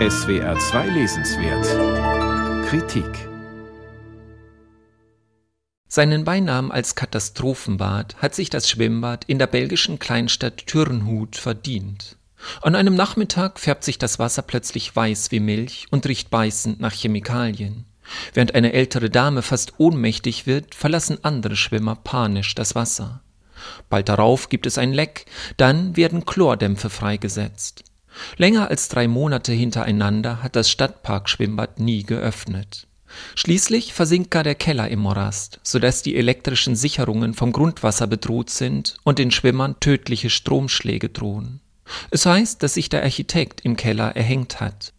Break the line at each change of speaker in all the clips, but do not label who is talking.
SWR 2 Lesenswert Kritik
Seinen Beinamen als Katastrophenbad hat sich das Schwimmbad in der belgischen Kleinstadt Turnhout verdient. An einem Nachmittag färbt sich das Wasser plötzlich weiß wie Milch und riecht beißend nach Chemikalien. Während eine ältere Dame fast ohnmächtig wird, verlassen andere Schwimmer panisch das Wasser. Bald darauf gibt es ein Leck, dann werden Chlordämpfe freigesetzt. Länger als drei Monate hintereinander hat das Stadtparkschwimmbad nie geöffnet. Schließlich versinkt gar der Keller im Morast, sodass die elektrischen Sicherungen vom Grundwasser bedroht sind und den Schwimmern tödliche Stromschläge drohen. Es heißt, dass sich der Architekt im Keller erhängt hat.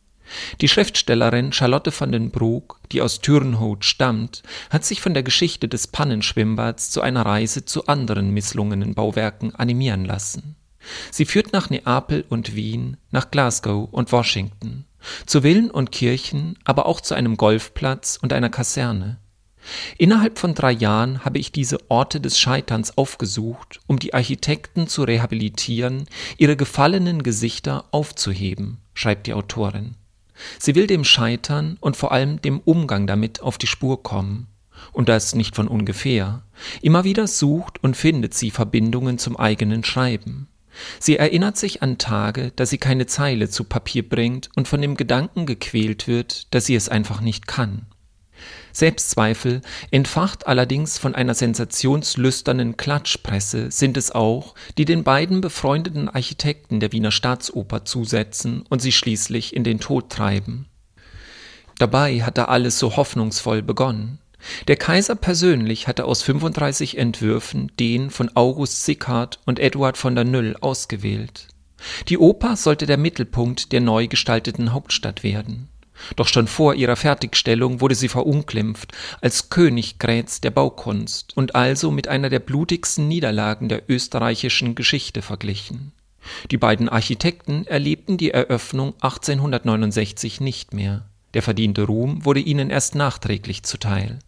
Die Schriftstellerin Charlotte van den Broek, die aus Turnhout stammt, hat sich von der Geschichte des Pannenschwimmbads zu einer Reise zu anderen misslungenen Bauwerken animieren lassen. Sie führt nach Neapel und Wien, nach Glasgow und Washington, zu Villen und Kirchen, aber auch zu einem Golfplatz und einer Kaserne. Innerhalb von drei Jahren habe ich diese Orte des Scheiterns aufgesucht, um die Architekten zu rehabilitieren, ihre gefallenen Gesichter aufzuheben, schreibt die Autorin. Sie will dem Scheitern und vor allem dem Umgang damit auf die Spur kommen. Und das nicht von ungefähr. Immer wieder sucht und findet sie Verbindungen zum eigenen Schreiben. Sie erinnert sich an Tage, da sie keine Zeile zu Papier bringt und von dem Gedanken gequält wird, dass sie es einfach nicht kann. Selbstzweifel, entfacht allerdings von einer sensationslüsternen Klatschpresse, sind es auch, die den beiden befreundeten Architekten der Wiener Staatsoper zusetzen und sie schließlich in den Tod treiben. Dabei hatte alles so hoffnungsvoll begonnen. Der Kaiser persönlich hatte aus 35 Entwürfen den von August Sickhardt und Eduard von der Nüll ausgewählt. Die Oper sollte der Mittelpunkt der neu gestalteten Hauptstadt werden. Doch schon vor ihrer Fertigstellung wurde sie verunglimpft als Königgrätz der Baukunst und also mit einer der blutigsten Niederlagen der österreichischen Geschichte verglichen. Die beiden Architekten erlebten die Eröffnung 1869 nicht mehr. Der verdiente Ruhm wurde ihnen erst nachträglich zuteil.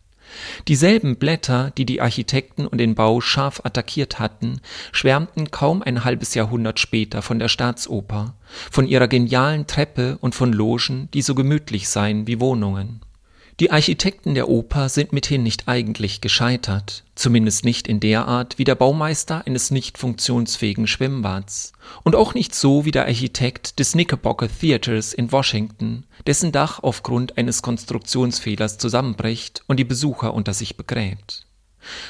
Dieselben Blätter, die die Architekten und den Bau scharf attackiert hatten, schwärmten kaum ein halbes Jahrhundert später von der Staatsoper, von ihrer genialen Treppe und von Logen, die so gemütlich seien wie Wohnungen die Architekten der Oper sind mithin nicht eigentlich gescheitert, zumindest nicht in der Art wie der Baumeister eines nicht funktionsfähigen Schwimmbads und auch nicht so wie der Architekt des Knickerbocker Theaters in Washington, dessen Dach aufgrund eines Konstruktionsfehlers zusammenbricht und die Besucher unter sich begräbt.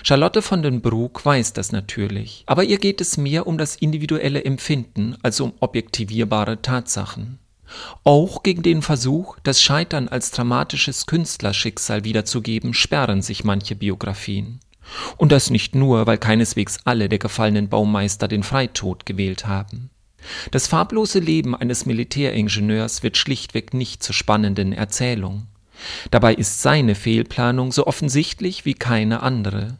Charlotte von den Broek weiß das natürlich, aber ihr geht es mehr um das individuelle Empfinden als um objektivierbare Tatsachen. Auch gegen den Versuch, das Scheitern als dramatisches Künstlerschicksal wiederzugeben, sperren sich manche Biografien. Und das nicht nur, weil keineswegs alle der gefallenen Baumeister den Freitod gewählt haben. Das farblose Leben eines Militäringenieurs wird schlichtweg nicht zur spannenden Erzählung. Dabei ist seine Fehlplanung so offensichtlich wie keine andere.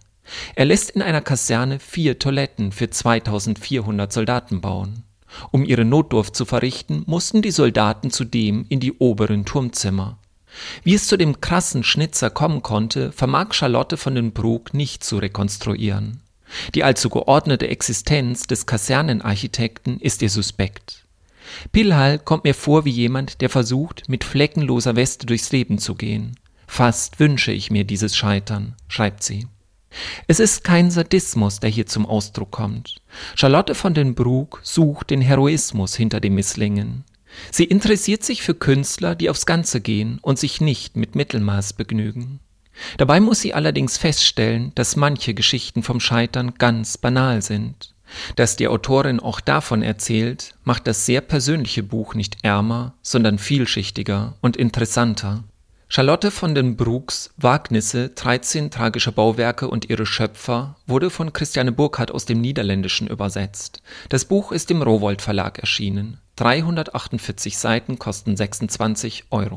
Er lässt in einer Kaserne vier Toiletten für 2400 Soldaten bauen. Um ihre Notdurft zu verrichten, mussten die Soldaten zudem in die oberen Turmzimmer. Wie es zu dem krassen Schnitzer kommen konnte, vermag Charlotte von den Broek nicht zu rekonstruieren. Die allzu geordnete Existenz des Kasernenarchitekten ist ihr suspekt. Pilhal kommt mir vor wie jemand, der versucht, mit fleckenloser Weste durchs Leben zu gehen. Fast wünsche ich mir dieses Scheitern, schreibt sie. Es ist kein Sadismus, der hier zum Ausdruck kommt. Charlotte von den Broek sucht den Heroismus hinter dem Misslingen. Sie interessiert sich für Künstler, die aufs Ganze gehen und sich nicht mit Mittelmaß begnügen. Dabei muss sie allerdings feststellen, dass manche Geschichten vom Scheitern ganz banal sind. Dass die Autorin auch davon erzählt, macht das sehr persönliche Buch nicht ärmer, sondern vielschichtiger und interessanter. Charlotte von den Broeks Wagnisse, 13 tragische Bauwerke und ihre Schöpfer wurde von Christiane Burkhardt aus dem Niederländischen übersetzt. Das Buch ist im Rowohlt Verlag erschienen. 348 Seiten kosten 26 Euro